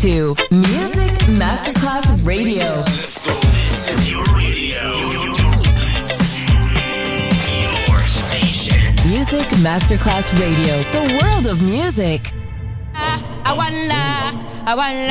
to Music Masterclass Radio. Let's go. This is your radio. Your station. Music Masterclass Radio, the world of music. I wanna, I wanna.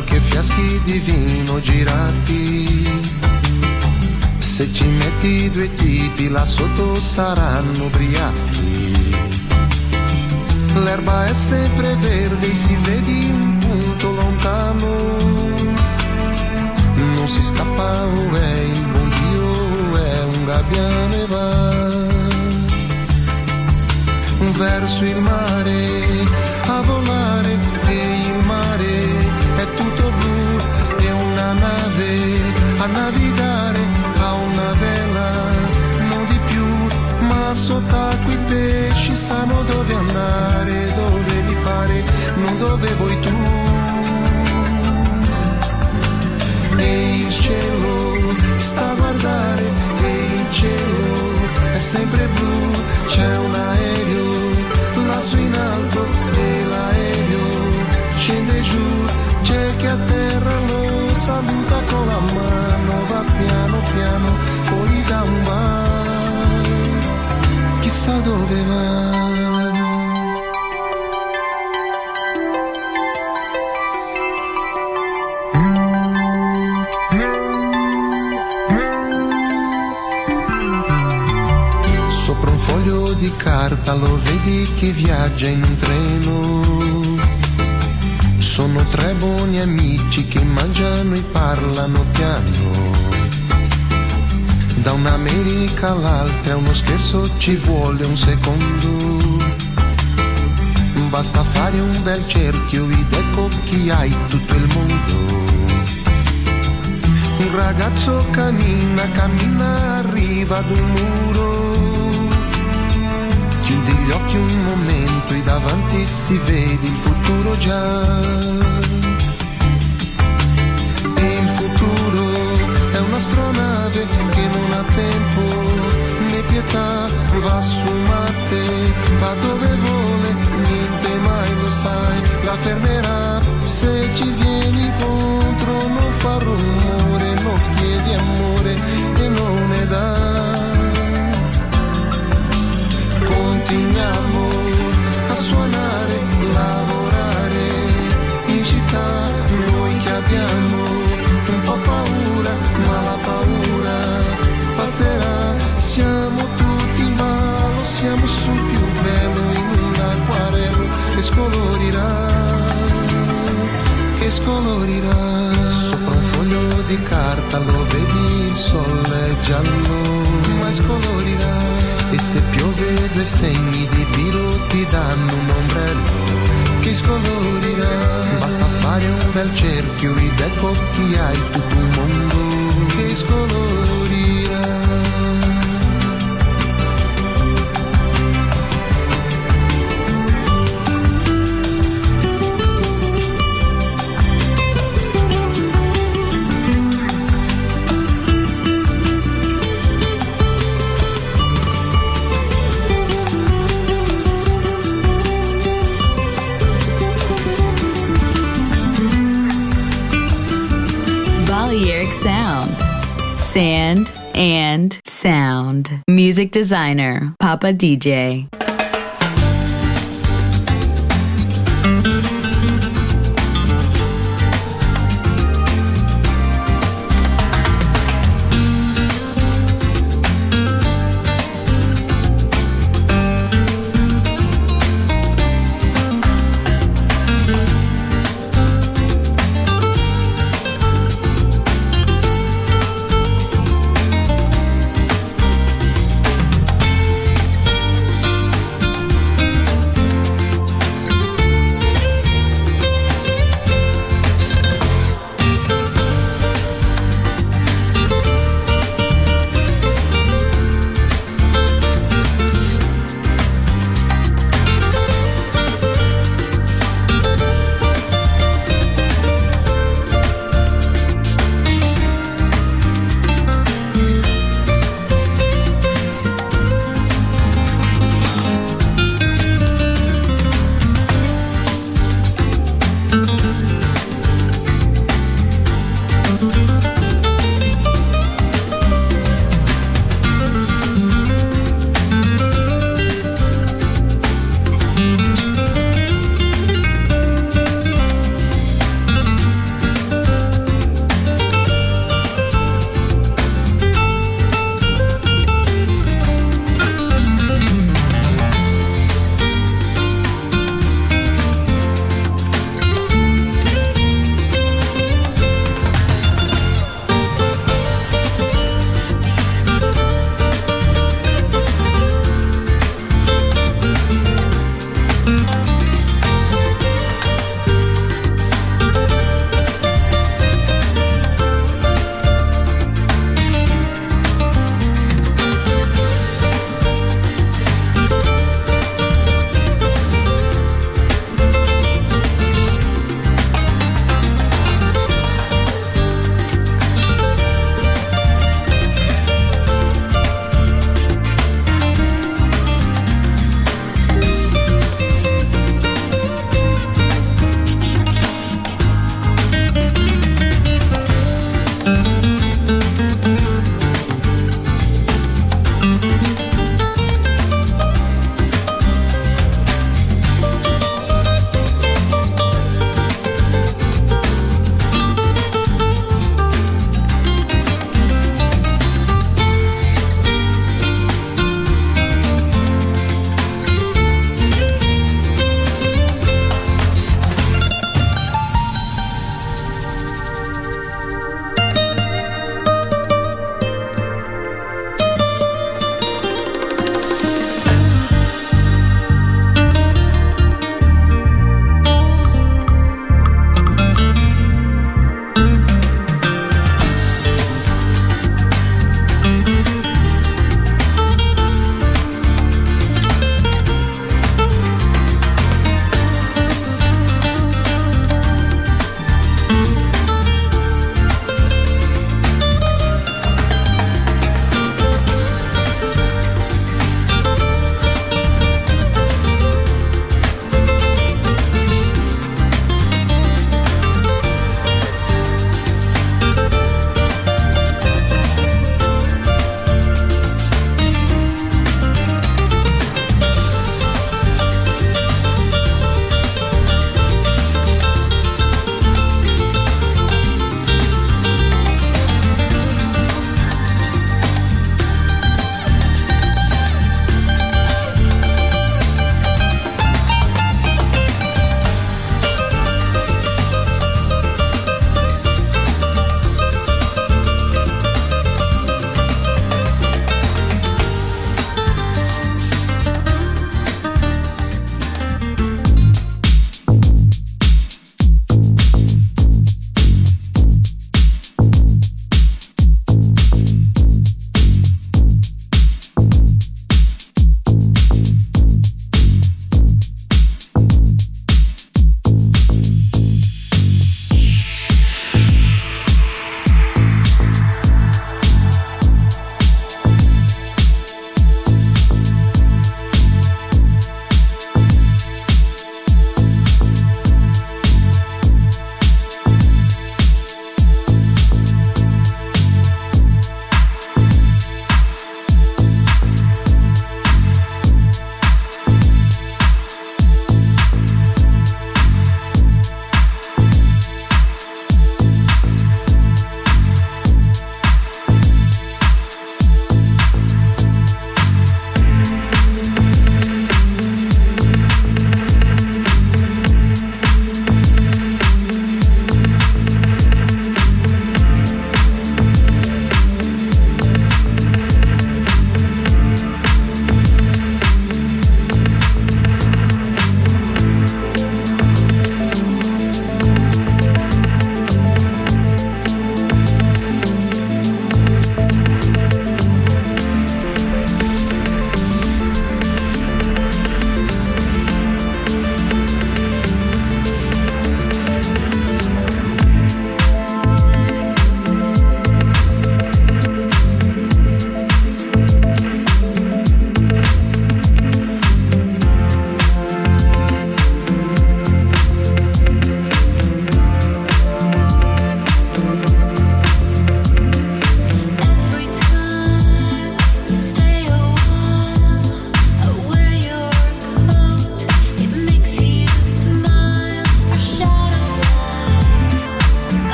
altro che fiaschi di vino girati. Se ci metti due tipi là sotto saranno ubriachi. L'erba è sempre verde, si vede in punto lontano. Non si scappa, è il buon Dio, è un gabbiano e va verso il mare a volare. Carta lo vedi che viaggia in un treno. Sono tre buoni amici che mangiano e parlano piano. Da un'America all'altra uno scherzo ci vuole un secondo. Basta fare un bel cerchio ed ecco chi hai tutto il mondo. Un ragazzo cammina, cammina, arriva ad un muro. Gli occhi un momento e davanti si vede il futuro già. E il futuro è un'astronave che non ha tempo né pietà, va su Marte, va dove vuole, niente mai lo sai, la fermerà se ci vieni incontro, non fa rumore, non che scolorirà. Sopra un foglio di carta lo vedi il sole giallo, ma scolorirà. E se piove due segni di tiro ti danno un ombrello che scolorirà. Basta fare un bel cerchio ed ecco chi hai tutto un mondo che scolorirà. And Sound. Music designer, Papa DJ.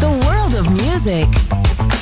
The world of music.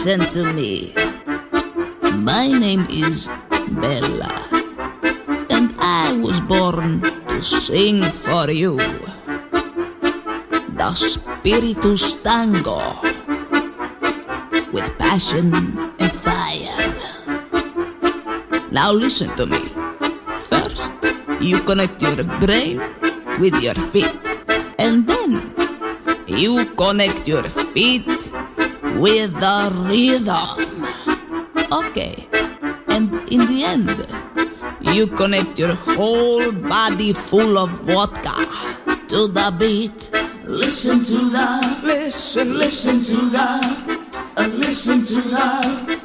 Listen to me. My name is Bella. And I was born to sing for you. The Spiritus Tango. With passion and fire. Now listen to me. First, you connect your brain with your feet. And then you connect your feet with the rhythm. Okay. And in the end, you connect your whole body full of vodka to the beat. Listen to the, listen, listen to the, uh, listen to the,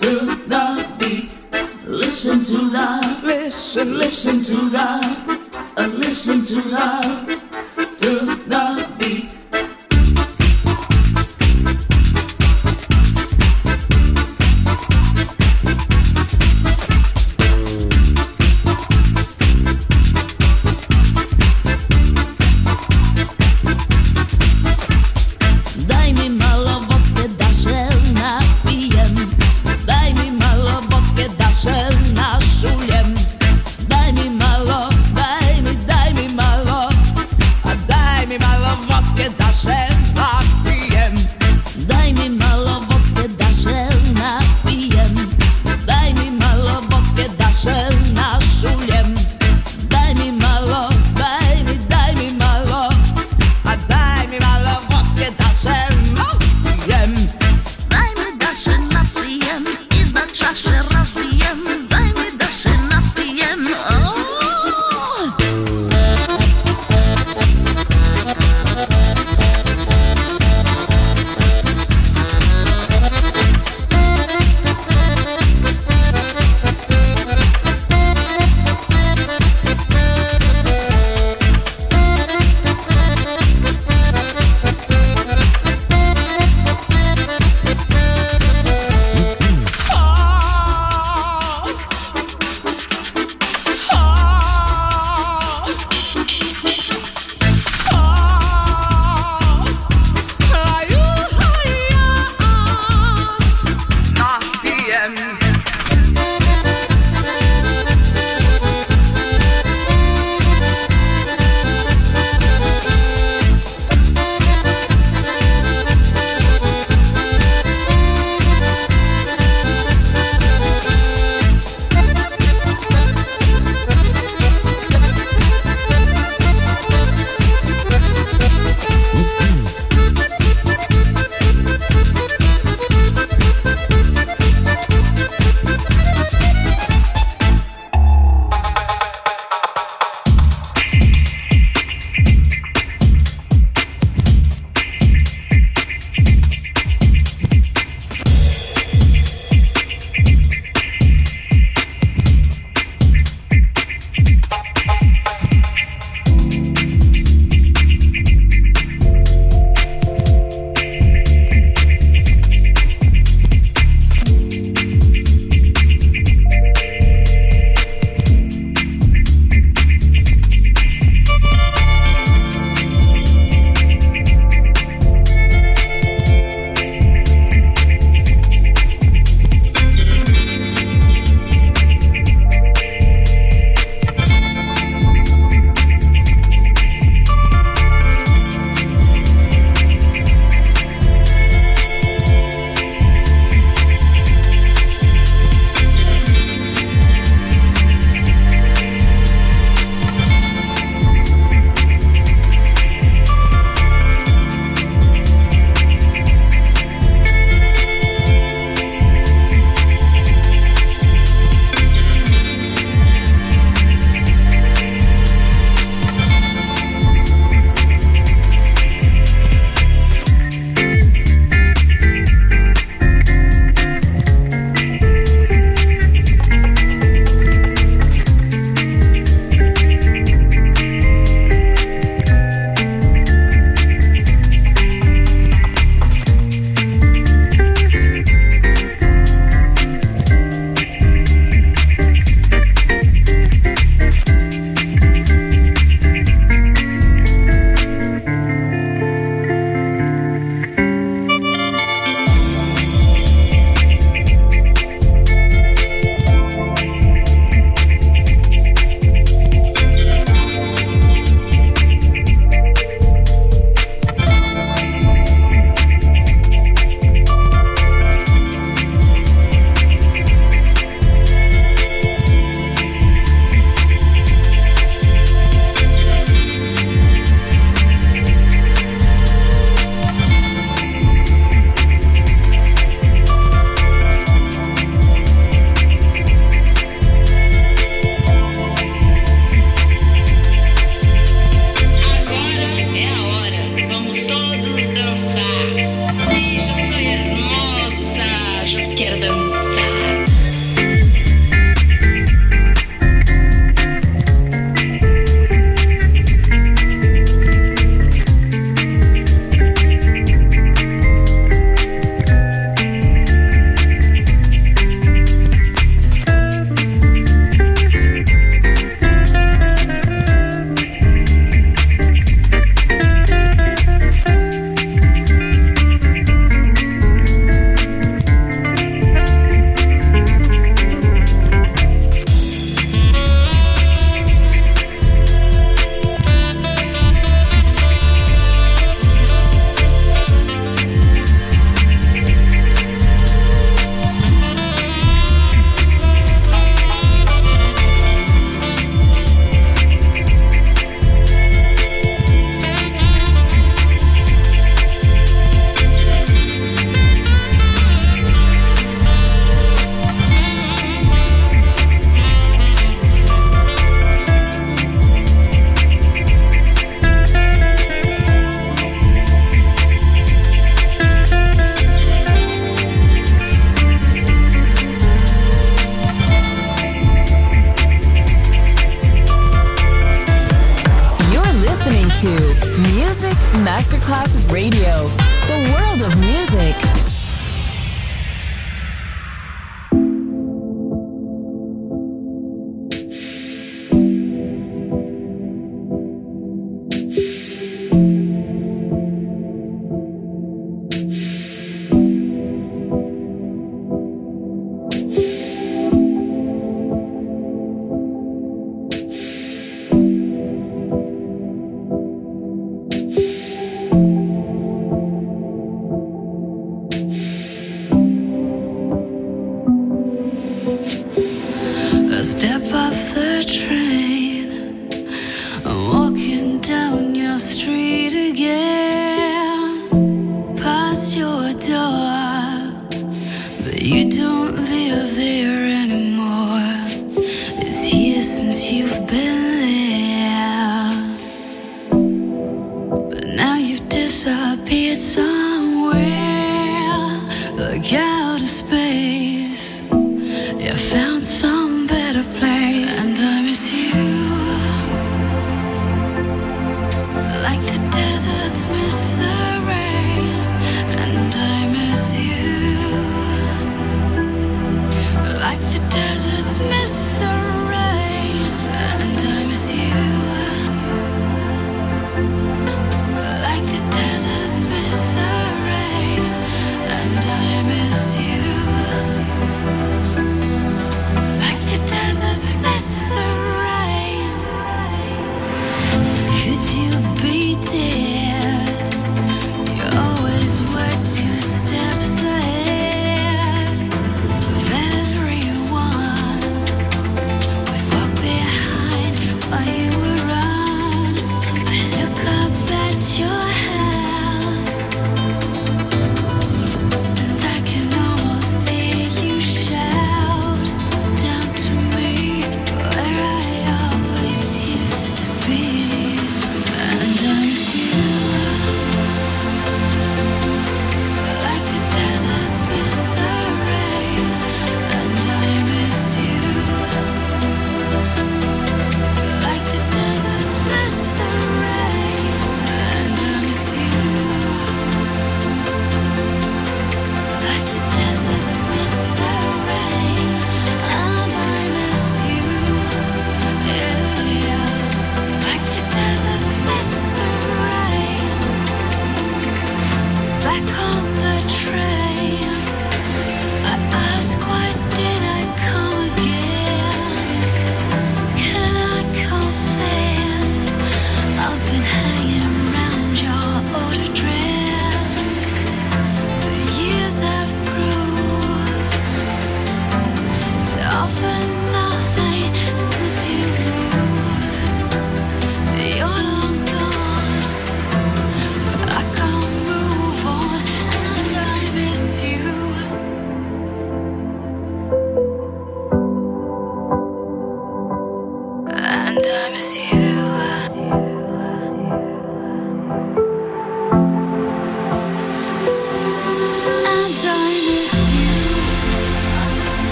to the beat. Listen to the, listen, listen to the,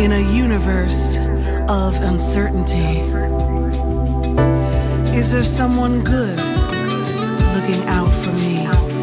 in a universe of uncertainty? Is there someone good looking out for me?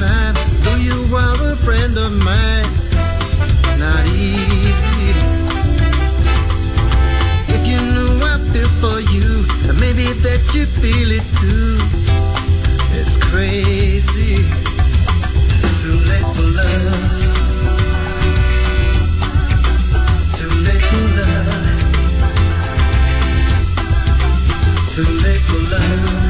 sign. Though you are a friend of mine, not easy. If you knew I feel for you, and maybe that you feel it too. It's crazy. Too late for love. Too late for love. Too late for love.